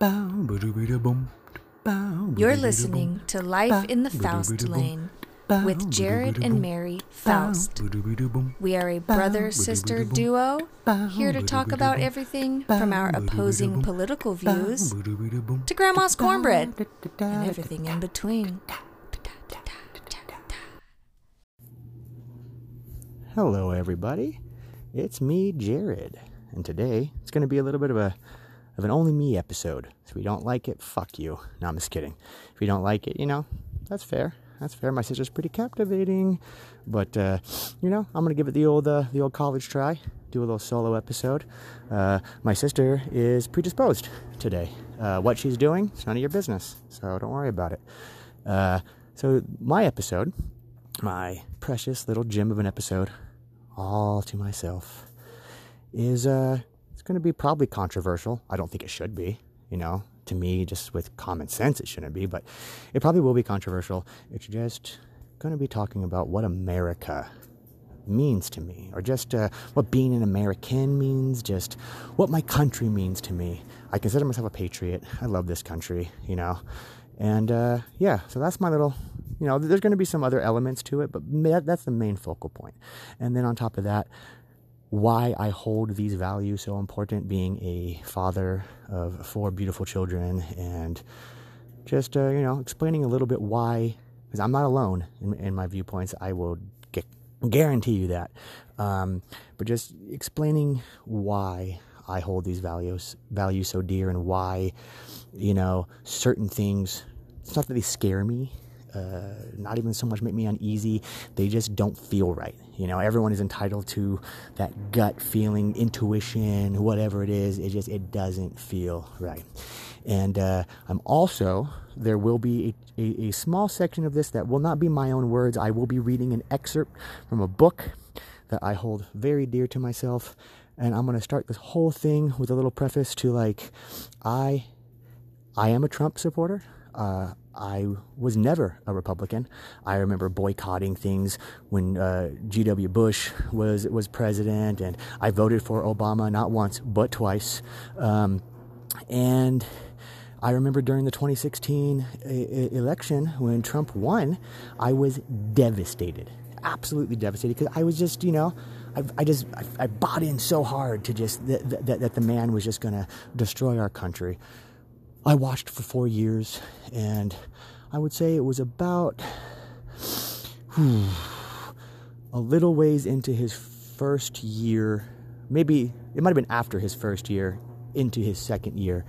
You're listening to Life in the Faust Lane with Jared and Mary Faust. We are a brother sister duo here to talk about everything from our opposing political views to Grandma's cornbread and everything in between. Hello, everybody. It's me, Jared, and today it's going to be a little bit of a of an only me episode. So if you don't like it, fuck you. No, I'm just kidding. If you don't like it, you know, that's fair. That's fair. My sister's pretty captivating, but uh, you know, I'm gonna give it the old uh, the old college try. Do a little solo episode. Uh, my sister is predisposed today. Uh, what she's doing, it's none of your business. So don't worry about it. Uh, so my episode my precious little gem of an episode, all to myself, is uh, it's going to be probably controversial. I don't think it should be, you know. To me, just with common sense, it shouldn't be, but it probably will be controversial. It's just going to be talking about what America means to me, or just uh, what being an American means, just what my country means to me. I consider myself a patriot. I love this country, you know. And uh, yeah, so that's my little you know, there's going to be some other elements to it, but that's the main focal point. And then on top of that, why I hold these values so important, being a father of four beautiful children, and just uh, you know, explaining a little bit why, because I'm not alone in, in, my viewpoints. I will get, guarantee you that. Um, but just explaining why I hold these values values so dear, and why, you know, certain things. It's not that they scare me uh, not even so much make me uneasy. They just don't feel right. You know, everyone is entitled to that gut feeling, intuition, whatever it is. It just it doesn't feel right. And uh, I'm also there will be a, a, a small section of this that will not be my own words. I will be reading an excerpt from a book that I hold very dear to myself. And I'm going to start this whole thing with a little preface to like, I, I am a Trump supporter. Uh, I was never a Republican. I remember boycotting things when uh, G.W. Bush was was president, and I voted for Obama not once but twice. Um, and I remember during the 2016 election when Trump won, I was devastated, absolutely devastated, because I was just, you know, I, just I, I, bought in so hard to just that, that, that the man was just going to destroy our country. I watched for four years, and I would say it was about whew, a little ways into his first year. Maybe it might have been after his first year, into his second year.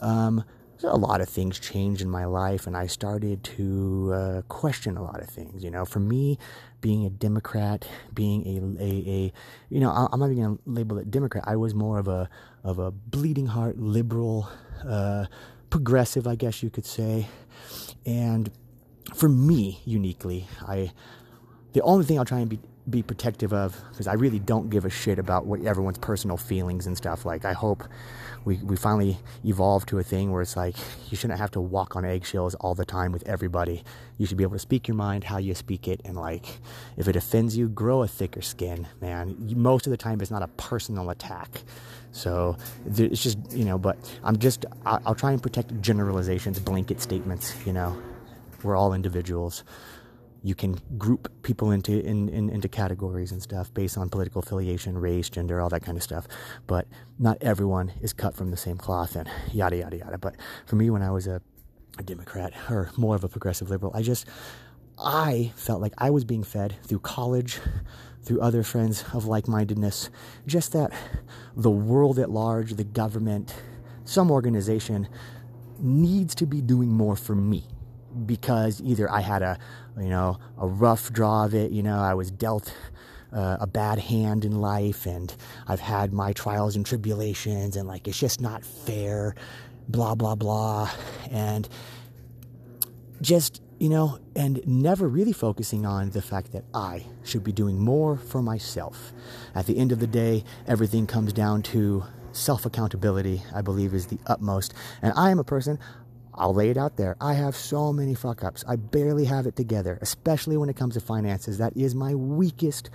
Um, a lot of things changed in my life, and I started to uh, question a lot of things. You know, for me, being a Democrat, being a, a, a you know, I'm not even going to label it Democrat. I was more of a of a bleeding heart liberal uh, progressive, I guess you could say. And for me, uniquely, I the only thing I'll try and be be protective of because I really don't give a shit about what everyone's personal feelings and stuff. Like I hope we we finally evolved to a thing where it's like you shouldn't have to walk on eggshells all the time with everybody. You should be able to speak your mind how you speak it, and like if it offends you, grow a thicker skin, man. Most of the time, it's not a personal attack. So it's just, you know, but I'm just, I'll try and protect generalizations, blanket statements, you know. We're all individuals. You can group people into in, in, into categories and stuff based on political affiliation, race, gender, all that kind of stuff. But not everyone is cut from the same cloth and yada yada yada. But for me, when I was a, a Democrat or more of a progressive liberal, I just I felt like I was being fed through college, through other friends of like mindedness, just that the world at large, the government, some organization needs to be doing more for me because either I had a, you know, a rough draw of it, you know, I was dealt uh, a bad hand in life and I've had my trials and tribulations and like it's just not fair, blah, blah, blah. And just you know, and never really focusing on the fact that I should be doing more for myself. At the end of the day, everything comes down to self accountability, I believe, is the utmost. And I am a person, I'll lay it out there. I have so many fuck ups. I barely have it together, especially when it comes to finances. That is my weakest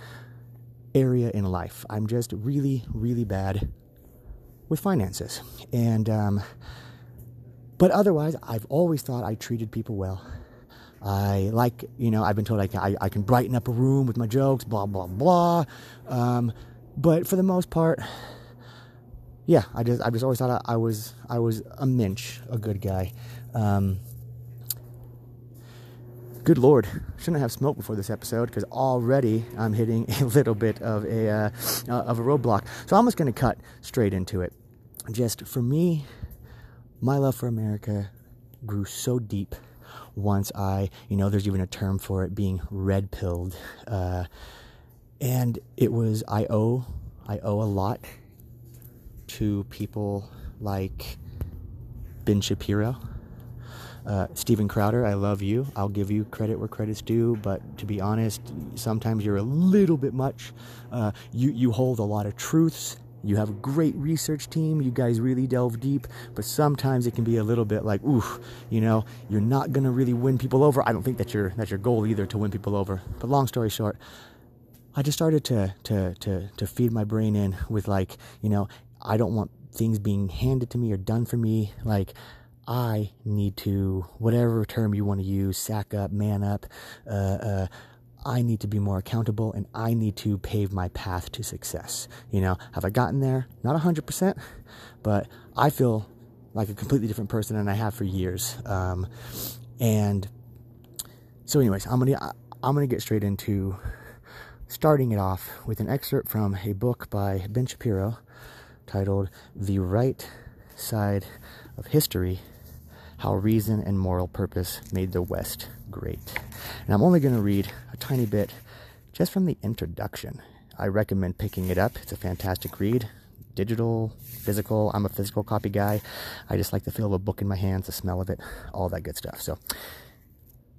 area in life. I'm just really, really bad with finances. And, um, but otherwise, I've always thought I treated people well. I like, you know, I've been told I can, I, I can brighten up a room with my jokes, blah, blah, blah. Um, but for the most part, yeah, I just, I just always thought I, I was, I was a minch, a good guy. Um, good lord, shouldn't have smoked before this episode because already I'm hitting a little bit of a uh, uh, of a roadblock. So I'm just going to cut straight into it. Just for me, my love for America grew so deep once I, you know, there's even a term for it being red pilled. Uh, and it was, I owe, I owe a lot to people like Ben Shapiro, uh, Steven Crowder, I love you. I'll give you credit where credit's due, but to be honest, sometimes you're a little bit much. Uh, you you hold a lot of truths you have a great research team. You guys really delve deep, but sometimes it can be a little bit like, oof, you know, you're not gonna really win people over. I don't think that's your that's your goal either to win people over. But long story short, I just started to to to to feed my brain in with like, you know, I don't want things being handed to me or done for me. Like I need to, whatever term you want to use, sack up, man up, uh, uh, I need to be more accountable and I need to pave my path to success. You know, have I gotten there? Not 100%, but I feel like a completely different person than I have for years. Um, and so, anyways, I'm gonna I'm gonna get straight into starting it off with an excerpt from a book by Ben Shapiro titled "The Right Side of History: How Reason and Moral Purpose Made the West Great." And I'm only going to read a tiny bit just from the introduction. I recommend picking it up. It's a fantastic read. Digital, physical. I'm a physical copy guy. I just like the feel of a book in my hands, the smell of it, all that good stuff. So,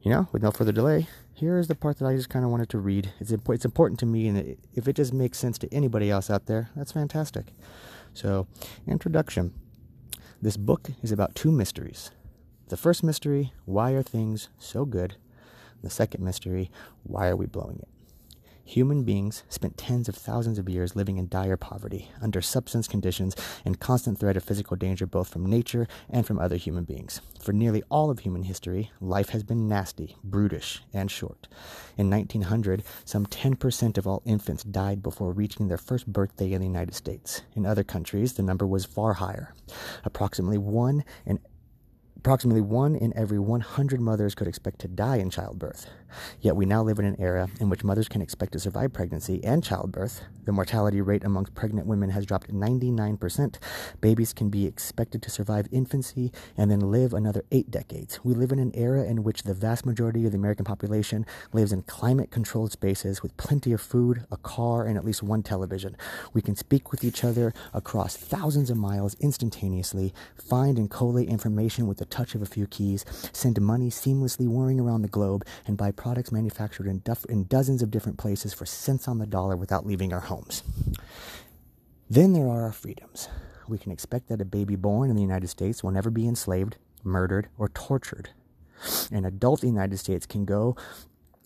you know, with no further delay, here is the part that I just kind of wanted to read. It's, it's important to me, and if it just makes sense to anybody else out there, that's fantastic. So, introduction. This book is about two mysteries. The first mystery why are things so good? The second mystery why are we blowing it? Human beings spent tens of thousands of years living in dire poverty, under substance conditions, and constant threat of physical danger both from nature and from other human beings. For nearly all of human history, life has been nasty, brutish, and short. In 1900, some 10% of all infants died before reaching their first birthday in the United States. In other countries, the number was far higher. Approximately one in Approximately one in every 100 mothers could expect to die in childbirth. Yet we now live in an era in which mothers can expect to survive pregnancy and childbirth. The mortality rate amongst pregnant women has dropped 99%. Babies can be expected to survive infancy and then live another eight decades. We live in an era in which the vast majority of the American population lives in climate controlled spaces with plenty of food, a car, and at least one television. We can speak with each other across thousands of miles instantaneously, find and collate information with the touch of a few keys, send money seamlessly whirring around the globe, and buy products manufactured in, in dozens of different places for cents on the dollar without leaving our homes. Then there are our freedoms. We can expect that a baby born in the United States will never be enslaved, murdered, or tortured. An adult in the United States can go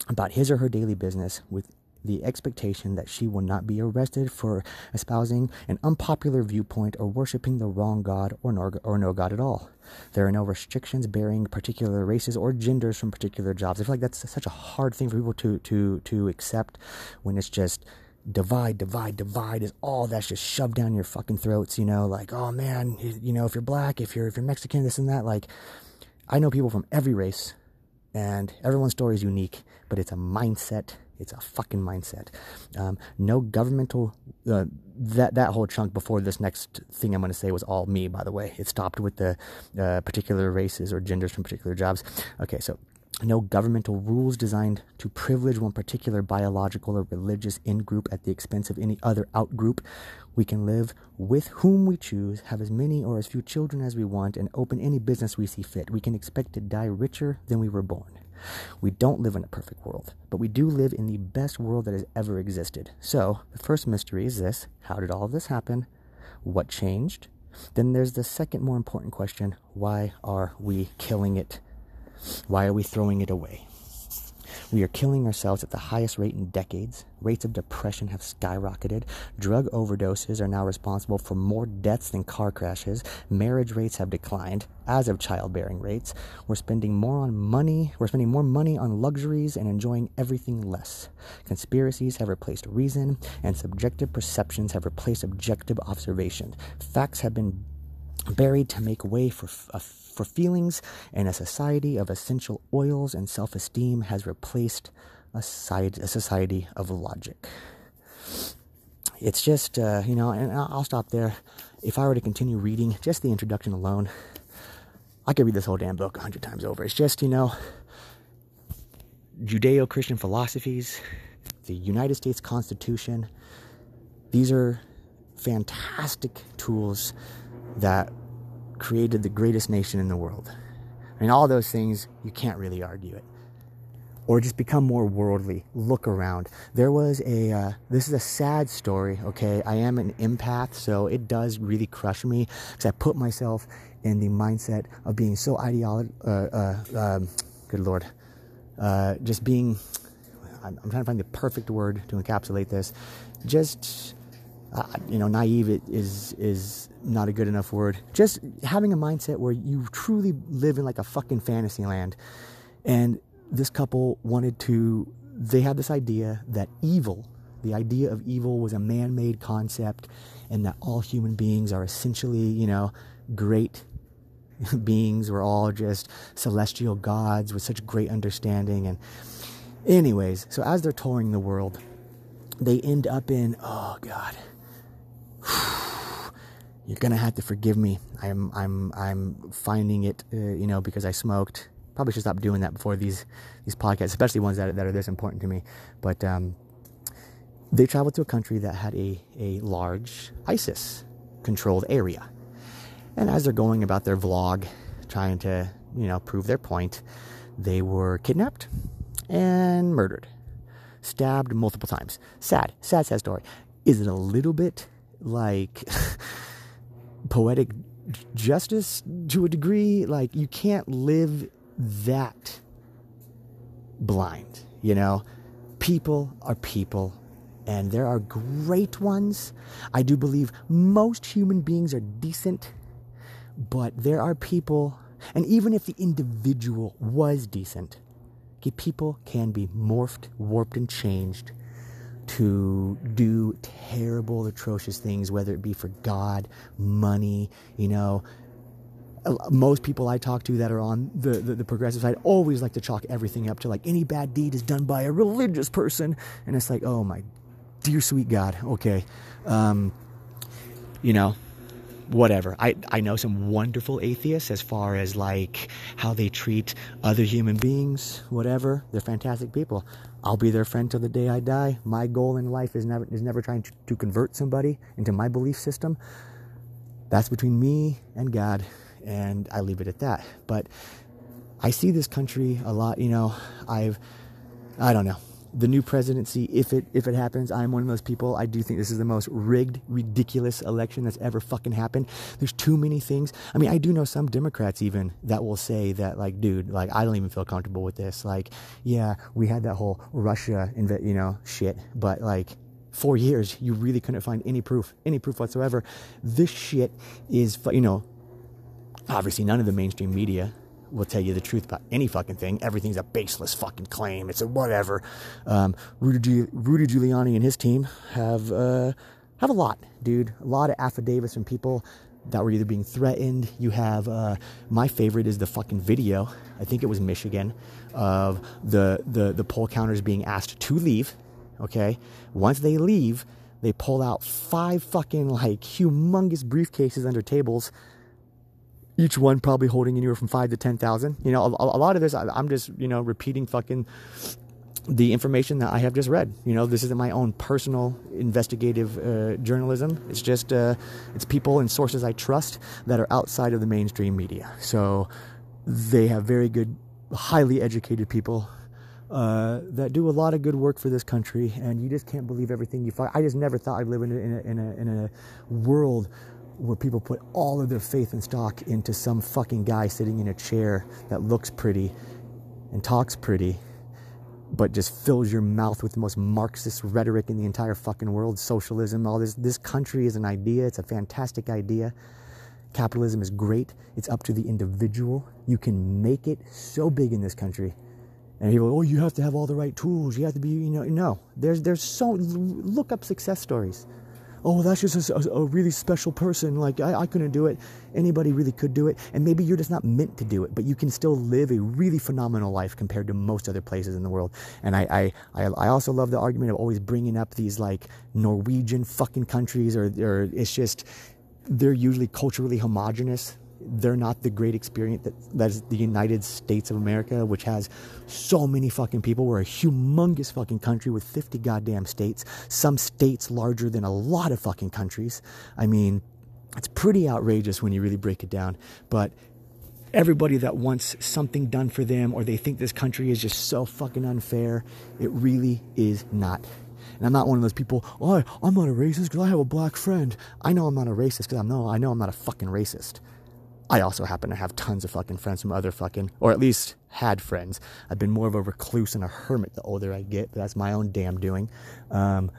about his or her daily business with the expectation that she will not be arrested for espousing an unpopular viewpoint or worshiping the wrong God or no, or no God at all. There are no restrictions bearing particular races or genders from particular jobs. I feel like that's such a hard thing for people to, to, to accept when it's just divide, divide, divide is all that's just shoved down your fucking throats, you know, like, oh man, you know, if you're black, if you're if you're Mexican, this and that, like I know people from every race and everyone's story is unique, but it's a mindset it's a fucking mindset. Um, no governmental uh, that that whole chunk before this next thing I'm going to say was all me. By the way, it stopped with the uh, particular races or genders from particular jobs. Okay, so no governmental rules designed to privilege one particular biological or religious in group at the expense of any other out group. We can live with whom we choose, have as many or as few children as we want, and open any business we see fit. We can expect to die richer than we were born. We don't live in a perfect world, but we do live in the best world that has ever existed. So, the first mystery is this how did all of this happen? What changed? Then there's the second more important question why are we killing it? Why are we throwing it away? We are killing ourselves at the highest rate in decades. Rates of depression have skyrocketed. Drug overdoses are now responsible for more deaths than car crashes. Marriage rates have declined, as have childbearing rates. We're spending more on money. We're spending more money on luxuries and enjoying everything less. Conspiracies have replaced reason, and subjective perceptions have replaced objective observation. Facts have been buried to make way for a for feelings, and a society of essential oils and self esteem has replaced a society, a society of logic. It's just, uh, you know, and I'll stop there. If I were to continue reading just the introduction alone, I could read this whole damn book a hundred times over. It's just, you know, Judeo Christian philosophies, the United States Constitution. These are fantastic tools that created the greatest nation in the world. I mean, all those things, you can't really argue it. Or just become more worldly. Look around. There was a, uh, this is a sad story, okay? I am an empath, so it does really crush me because I put myself in the mindset of being so ideology, uh, uh, um, good Lord, uh, just being, I'm, I'm, trying to find the perfect word to encapsulate this. Just, uh, you know, naive is, is not a good enough word. Just having a mindset where you truly live in like a fucking fantasy land. And this couple wanted to, they had this idea that evil, the idea of evil was a man made concept and that all human beings are essentially, you know, great beings. We're all just celestial gods with such great understanding. And, anyways, so as they're touring the world, they end up in, oh God you're gonna have to forgive me. I'm I'm I'm finding it, uh, you know, because I smoked. Probably should stop doing that before these these podcasts, especially ones that that are this important to me. But um, they traveled to a country that had a a large ISIS controlled area, and as they're going about their vlog, trying to you know prove their point, they were kidnapped and murdered, stabbed multiple times. Sad, sad, sad story. Is it a little bit like? poetic justice to a degree. Like, you can't live that blind, you know? People are people, and there are great ones. I do believe most human beings are decent, but there are people, and even if the individual was decent, okay, people can be morphed, warped, and changed to do terrible, atrocious things, whether it be for God, money, you know. Most people I talk to that are on the, the, the, progressive side always like to chalk everything up to like any bad deed is done by a religious person. And it's like, oh my dear sweet God, okay. Um, you know, whatever. I, I know some wonderful atheists as far as like how they treat other human beings, whatever. They're fantastic people. I'll be their friend till the day I die. My goal in life is never is never trying to, to convert somebody into my belief system. That's between me and God, and I leave it at that. But I see this country a lot. You know, I've I don't know the new presidency, if it if it happens, I'm one of those people. I do think this is the most rigged, ridiculous election that's ever fucking happened. There's too many things. I mean, I do know some Democrats even that will say that, like, dude, like, I don't even feel comfortable with this. Like, yeah, we had that whole Russia, inv- you know, shit, but like, four years, you really couldn't find any proof, any proof whatsoever. This shit is, you know, obviously none of the mainstream media will tell you the truth about any fucking thing. Everything's a baseless fucking claim. It's a whatever. Um, Rudy, Rudy Giuliani and his team have uh, have a lot, dude. A lot of affidavits from people that were either being threatened. You have uh, my favorite is the fucking video. I think it was Michigan of the the the poll counters being asked to leave. Okay, once they leave, they pull out five fucking like humongous briefcases under tables each one probably holding anywhere from five to ten thousand. You know, a, a, lot of this I, am just you know repeating fucking the information that I have just read. You know, this isn't my own personal investigative uh, journalism. It's just uh, it's people and sources I trust that are outside of the mainstream media. So they have very good, highly educated people. Uh, that do a lot of good work for this country, and you just can't believe everything you find. I just never thought I'd live in in a, in a, in a world where people put all of their faith and stock into some fucking guy sitting in a chair that looks pretty and talks pretty, but just fills your mouth with the most Marxist rhetoric in the entire fucking world. Socialism, all this. This country is an idea. It's a fantastic idea. Capitalism is great. It's up to the individual. You can make it so big in this country. And people, oh, you have to have all the right tools. You have to be, you know, no. There's, there's so look up success stories oh, that's just a, a, really special person. Like, I, I couldn't do it. Anybody really could do it. And maybe you're just not meant to do it, but you can still live a really phenomenal life compared to most other places in the world. And I, I, I also love the argument of always bringing up these like Norwegian fucking countries, or, or it's just, they're usually culturally homogenous they're not the great experience that that's the United States of America, which has so many fucking people. We're a humongous fucking country with 50 goddamn states, some states larger than a lot of fucking countries. I mean, it's pretty outrageous when you really break it down. But everybody that wants something done for them or they think this country is just so fucking unfair, it really is not. And I'm not one of those people, oh, I'm not a racist because I have a black friend. I know I'm not a racist because I'm no, I know I'm not a fucking racist. I also happen to have tons of fucking friends from other fucking, or at least had friends. I've been more of a recluse and a hermit the older I get, but that's my own damn doing. Um,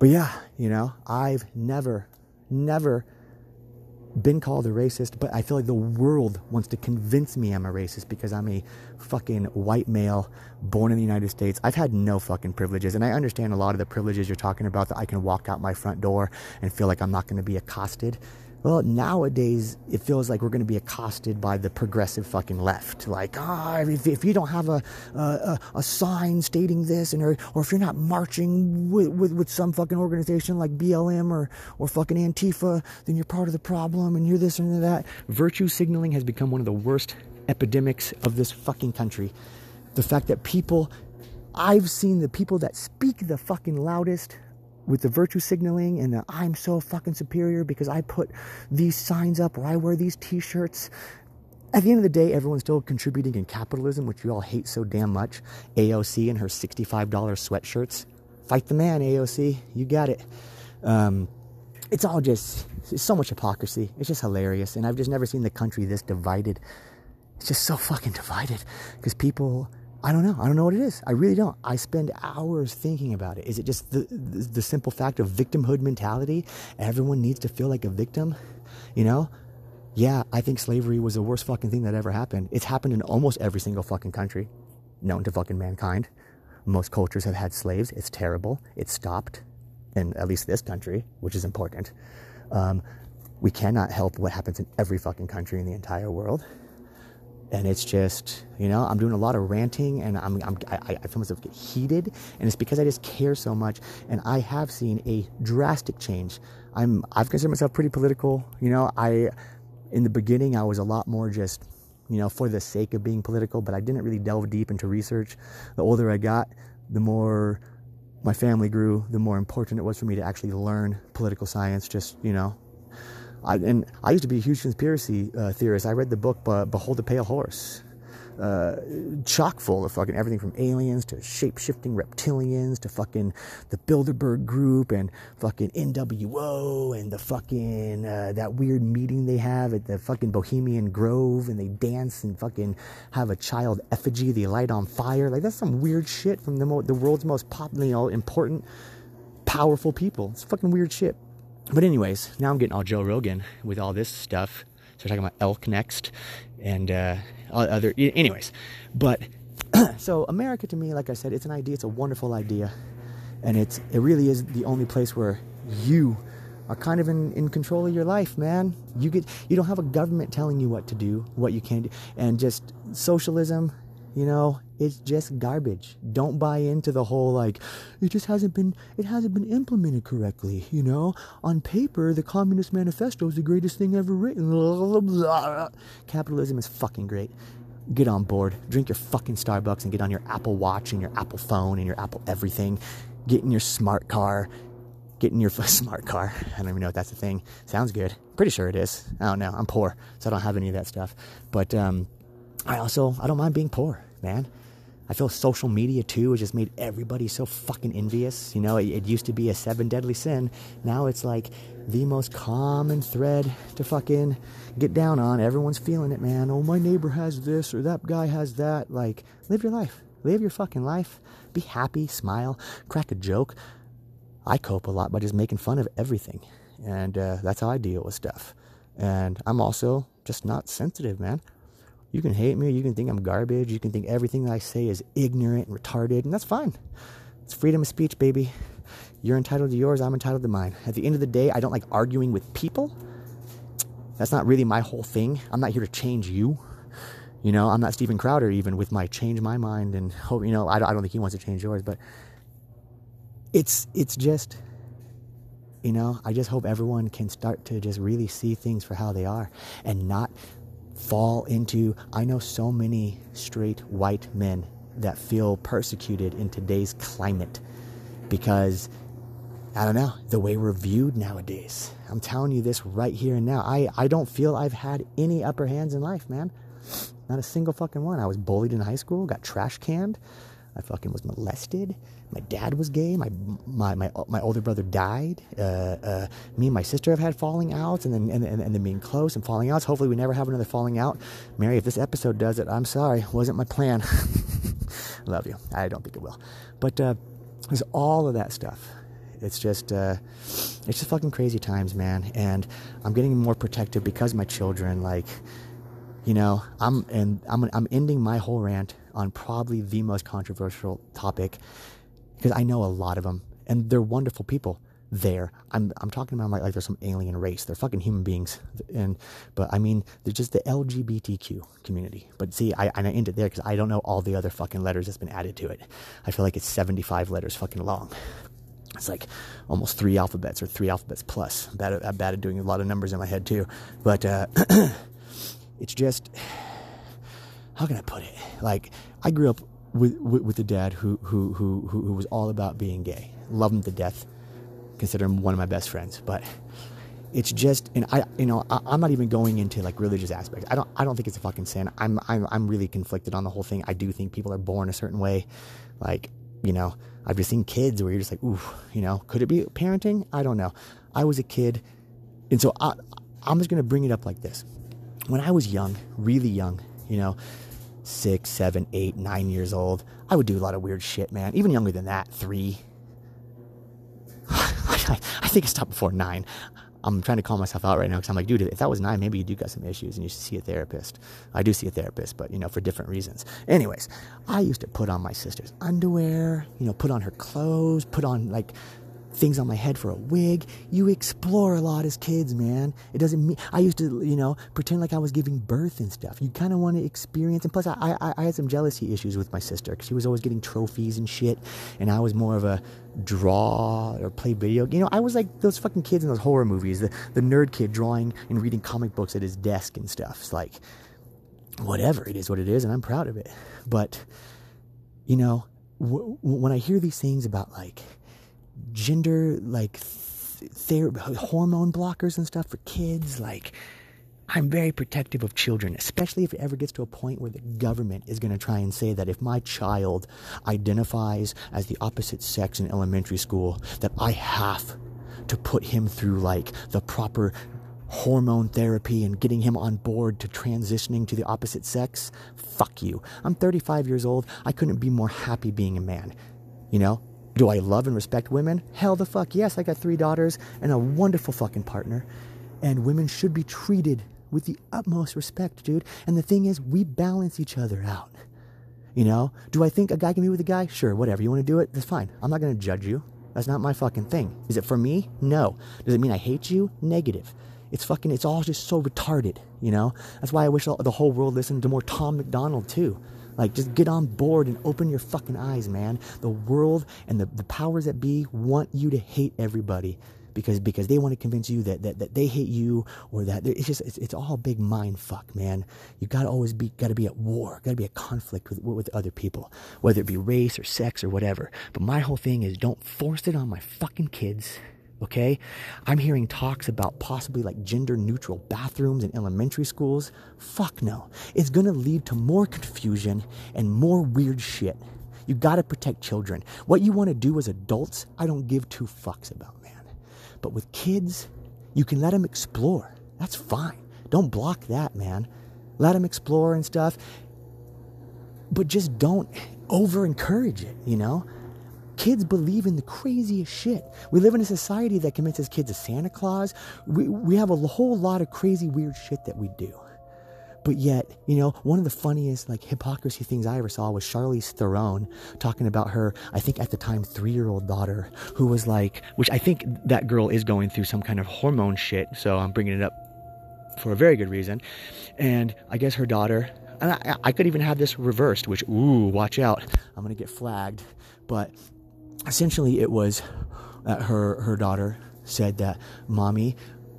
but yeah, you know, I've never, never been called a racist, but I feel like the world wants to convince me I'm a racist because I'm a fucking white male born in the United States. I've had no fucking privileges, and I understand a lot of the privileges you're talking about that I can walk out my front door and feel like I'm not going to be accosted. Well, nowadays it feels like we're going to be accosted by the progressive fucking left. Like, ah, oh, if, if, you don't have a, a, a sign stating this, and or, or if you're not marching with, with, with, some fucking organization like BLM or or fucking Antifa, then you're part of the problem, and you're this and that. Virtue signaling has become one of the worst epidemics of this fucking country. The fact that people, I've seen the people that speak the fucking loudest with the virtue signaling and the I'm so fucking superior because I put these signs up or I wear these t shirts. At the end of the day, everyone's still contributing in capitalism, which we all hate so damn much. AOC and her $65 sweatshirts. Fight the man, AOC. You got it. Um, it's all just it's so much hypocrisy. It's just hilarious. And I've just never seen the country this divided. It's just so fucking divided because people I don't know. I don't know what it is. I really don't. I spend hours thinking about it. Is it just the, the, the simple fact of victimhood mentality? Everyone needs to feel like a victim, you know? Yeah, I think slavery was the worst fucking thing that ever happened. It's happened in almost every single fucking country known to fucking mankind. Most cultures have had slaves. It's terrible. It stopped in at least this country, which is important. Um, we cannot help what happens in every fucking country in the entire world and it's just you know i'm doing a lot of ranting and i'm, I'm I, I feel myself get heated. And it's because i just care so much. And i have seen a drastic change. I'm i've considered myself pretty political. You know i in the beginning i was a lot more just you know for the sake of being political but i didn't really delve deep into research. The older i got the more my family grew the more important it was for me to actually learn political science just you know I, and I used to be a huge conspiracy uh, theorist. I read the book Behold the Pale Horse. Uh, chock full of fucking everything from aliens to shape shifting reptilians to fucking the Bilderberg group and fucking NWO and the fucking uh, that weird meeting they have at the fucking Bohemian Grove and they dance and fucking have a child effigy they light on fire. Like that's some weird shit from the, mo- the world's most popular, you know, important, powerful people. It's fucking weird shit. But anyways, now I'm getting all Joe Rogan with all this stuff. So we're talking about elk next and uh, other. Anyways, but so America to me, like I said, it's an idea. It's a wonderful idea, and it's it really is the only place where you are kind of in, in control of your life, man. You get you don't have a government telling you what to do, what you can do, and just socialism you know, it's just garbage. Don't buy into the whole like it just hasn't been it hasn't been implemented correctly, you know? On paper, the Communist Manifesto is the greatest thing ever written. Capitalism is fucking great. Get on board. Drink your fucking Starbucks and get on your Apple Watch and your Apple phone and your Apple everything. Get in your smart car. Get in your smart car. I don't even know if that's a thing. Sounds good. Pretty sure it is. I don't know. I'm poor, so I don't have any of that stuff. But um, I also I don't mind being poor man. I feel social media too has just made everybody so fucking envious. You know, it, it, used to be a seven deadly sin. Now it's like the most common thread to fucking get down on. Everyone's feeling it, man. Oh, my neighbor has this or that guy has that. Like, live your life. Live your fucking life. Be happy, smile, crack a joke. I cope a lot by just making fun of everything. And uh, that's how I deal with stuff. And I'm also just not sensitive, man. You can hate me, you can think I'm garbage, you can think everything that I say is ignorant and retarded, and that's fine. It's freedom of speech, baby. You're entitled to yours, I'm entitled to mine. At the end of the day, I don't like arguing with people. That's not really my whole thing. I'm not here to change you. You know, I'm not Steven Crowder even with my change my mind and hope, you know, I don't think he wants to change yours, but it's, it's just, you know, I just hope everyone can start to just really see things for how they are and not fall into. I know so many straight white men that feel persecuted in today's climate because I don't know, the way we're viewed nowadays. I'm telling you this right here and now. I, I don't feel I've had any upper hands in life, man. Not a single fucking one. I was bullied in high school, got trash canned. I fucking was molested. My dad was gay. My my my, my older brother died. Uh, uh, me and my sister have had falling outs, and then and, and, and then being close and falling outs. Hopefully, we never have another falling out. Mary, if this episode does it, I'm sorry. Wasn't my plan. Love you. I don't think it will. But uh, there's all of that stuff. It's just uh, it's just fucking crazy times, man. And I'm getting more protective because my children like you know, I'm and I'm I'm ending my whole rant on probably the most controversial topic because I know a lot of them and they're wonderful people. There, I'm I'm talking about like, like they're some alien race. They're fucking human beings, and but I mean they're just the LGBTQ community. But see, I and I end it there because I don't know all the other fucking letters that's been added to it. I feel like it's 75 letters fucking long. It's like almost three alphabets or three alphabets plus. Bad at, I'm bad at doing a lot of numbers in my head too, but. Uh, it's just how can I put it? Like I grew up with with, with a dad who, who who who was all about being gay. Love him to death. Consider him one of my best friends. But it's just and I you know I, am not even going into like religious aspects. I don't I don't think it's a fucking sin. I'm I'm I'm really conflicted on the whole thing. I do think people are born a certain way. Like you know I've just seen kids where you're just like ooh you know could it be parenting? I don't know. I was a kid, and so I I'm just gonna bring it up like this when I was young, really young, you know, six, seven, eight, nine years old, I would do a lot of weird shit, man. Even younger than that, three. I think I stopped before nine. I'm trying to call myself out right now because I'm like, dude, if that was nine, maybe you do got some issues and you should see a therapist. I do see a therapist, but you know, for different reasons. Anyways, I used to put on my sister's underwear, you know, put on her clothes, put on like things on my head for a wig. You explore a lot as kids, man. It doesn't mean I used to, you know, pretend like I was giving birth and stuff. You kind of want to experience. And plus, I, I, I had some jealousy issues with my sister because she was always getting trophies and shit, and I was more of a draw or play video. You know, I was like those fucking kids in those horror movies, the the nerd kid drawing and reading comic books at his desk and stuff. It's like whatever it is, what it is, and I'm proud of it. But you know, w- when I hear these things about like gender like th- hormone blockers and stuff for kids like I'm very protective of children, especially if it ever gets to a point where the government is going to try and say that if my child identifies as the opposite sex in elementary school, that I have to put him through like the proper hormone therapy and getting him on board to transitioning to the opposite sex. Fuck you. I'm 35 years old. I couldn't be more happy being a man. You know, do I love and respect women? Hell the fuck yes. I got three daughters and a wonderful fucking partner. And women should be treated with the utmost respect, dude. And the thing is, we balance each other out. You know? Do I think a guy can be with a guy? Sure, whatever. You want to do it? That's fine. I'm not going to judge you. That's not my fucking thing. Is it for me? No. Does it mean I hate you? Negative. It's fucking, it's all just so retarded, you know? That's why I wish the whole world listened to more Tom MacDonald, too. Like, just get on board and open your fucking eyes, man. The world and the, the powers that be want you to hate everybody because because they want to convince you that, that, that they hate you or that it's just it's, it's all big mind fuck man. You gotta always be gotta be at war gotta be at conflict with with other people whether it be race or sex or whatever. But my whole thing is don't force it on my fucking kids okay? I'm hearing talks about possibly like gender neutral bathrooms in elementary schools. Fuck no. It's gonna lead to more confusion and more weird shit. You gotta protect children. What you wanna do as adults, I don't give two fucks about, man. But with kids, you can let them explore. That's fine. Don't block that, man. Let them explore and stuff. But just don't over encourage it, you know? Kids believe in the craziest shit. We live in a society that convinces kids of Santa Claus. We, we have a whole lot of crazy, weird shit that we do. But yet, you know, one of the funniest like hypocrisy things I ever saw was Charlize Theron talking about her, I think at the time, three year old daughter who was like, which I think that girl is going through some kind of hormone shit. So I'm bringing it up for a very good reason. And I guess her daughter, I, I could even have this reversed, which, ooh, watch out. I'm going to get flagged. But essentially, it was her, her daughter said that, Mommy,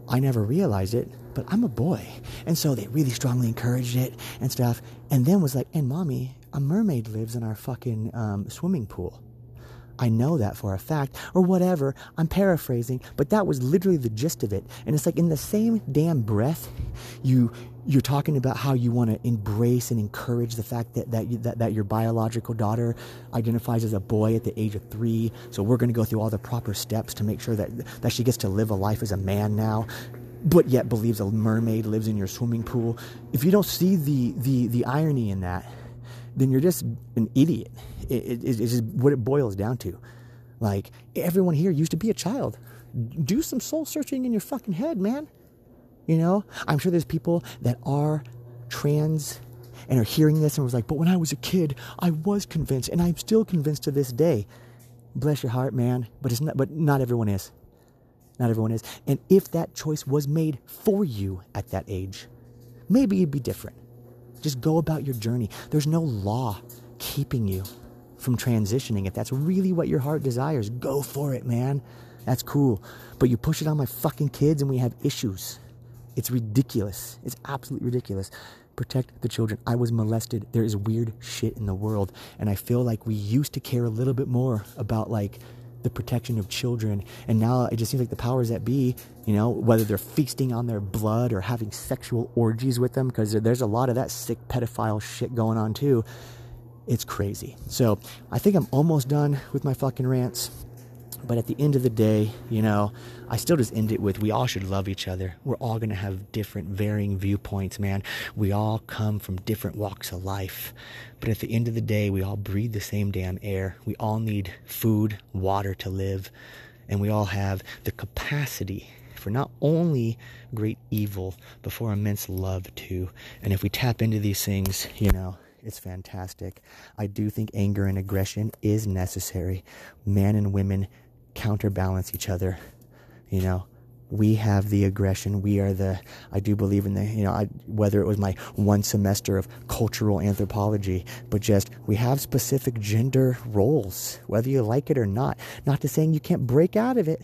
I never realized it, but I'm a boy. And so they really strongly encouraged it and stuff. And then was like, and mommy, a mermaid lives in our fucking um, swimming pool. I know that for a fact, or whatever. I'm paraphrasing, but that was literally the gist of it. And it's like in the same damn breath, you you're talking about how you want to embrace and encourage the fact that that, you, that that your biological daughter identifies as a boy at the age of three. So we're going to go through all the proper steps to make sure that that she gets to live a life as a man now but yet believes a mermaid lives in your swimming pool. If you don't see the the the irony in that, then you're just an idiot. It, it, it's just what it boils down to. Like everyone here used to be a child. Do some soul searching in your fucking head, man. You know, I'm sure there's people that are trans and are hearing this and was like, but when I was a kid, I was convinced, and I'm still convinced to this day. Bless your heart, man. But it's not. But not everyone is. Not everyone is. And if that choice was made for you at that age, maybe it'd be different. Just go about your journey. There's no law keeping you from transitioning. If that's really what your heart desires, go for it, man. That's cool. But you push it on my fucking kids and we have issues. It's ridiculous. It's absolutely ridiculous. Protect the children. I was molested. There is weird shit in the world. And I feel like we used to care a little bit more about like the protection of children. And now it just seems like the powers that be, you know, whether they're feasting on their blood or having sexual orgies with them, because there's a lot of that sick pedophile shit going on too. It's crazy. So I think I'm almost done with my fucking rants. But at the end of the day, you know, I still just end it with we all should love each other. We're all going to have different, varying viewpoints, man. We all come from different walks of life. But at the end of the day, we all breathe the same damn air. We all need food, water to live. And we all have the capacity for not only great evil, but for immense love too. And if we tap into these things, you know, it's fantastic. I do think anger and aggression is necessary. Men and women counterbalance each other. You know, we have the aggression. We are the, I do believe in the, you know, I, whether it was my one semester of cultural anthropology, but just we have specific gender roles, whether you like it or not. Not to saying you can't break out of it,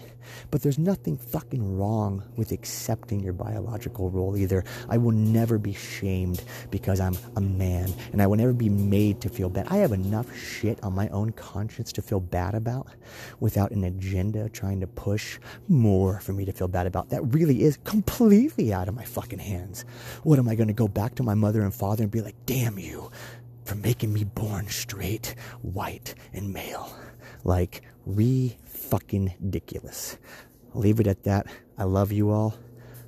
but there's nothing fucking wrong with accepting your biological role either. I will never be shamed because I'm a man, and I will never be made to feel bad. I have enough shit on my own conscience to feel bad about without an agenda trying to push more for me to feel bad about. That really is completely out of my fucking hands. What am I going to go back to my mother and father and be like, damn you for making me born straight, white, and male? Like, re fucking ridiculous. Leave it at that. I love you all.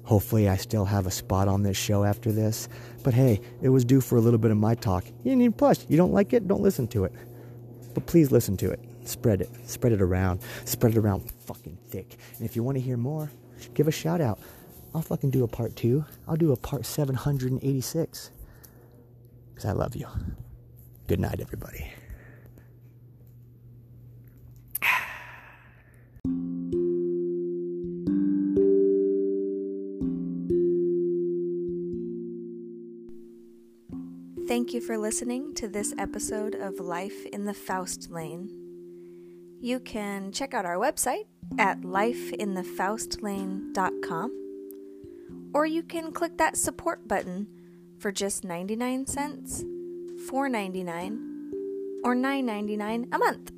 Hopefully, I still have a spot on this show after this. But hey, it was due for a little bit of my talk. You need plus. You don't like it? Don't listen to it. But please listen to it. Spread it. Spread it around. Spread it around fucking thick. And if you want to hear more, give a shout out. I'll fucking do a part two. I'll do a part 786. Because I love you. Good night, everybody. Thank you for listening to this episode of Life in the Faust Lane. You can check out our website at lifeinthefaustlane.com or you can click that support button for just 99 cents, 4.99, or 9.99 a month.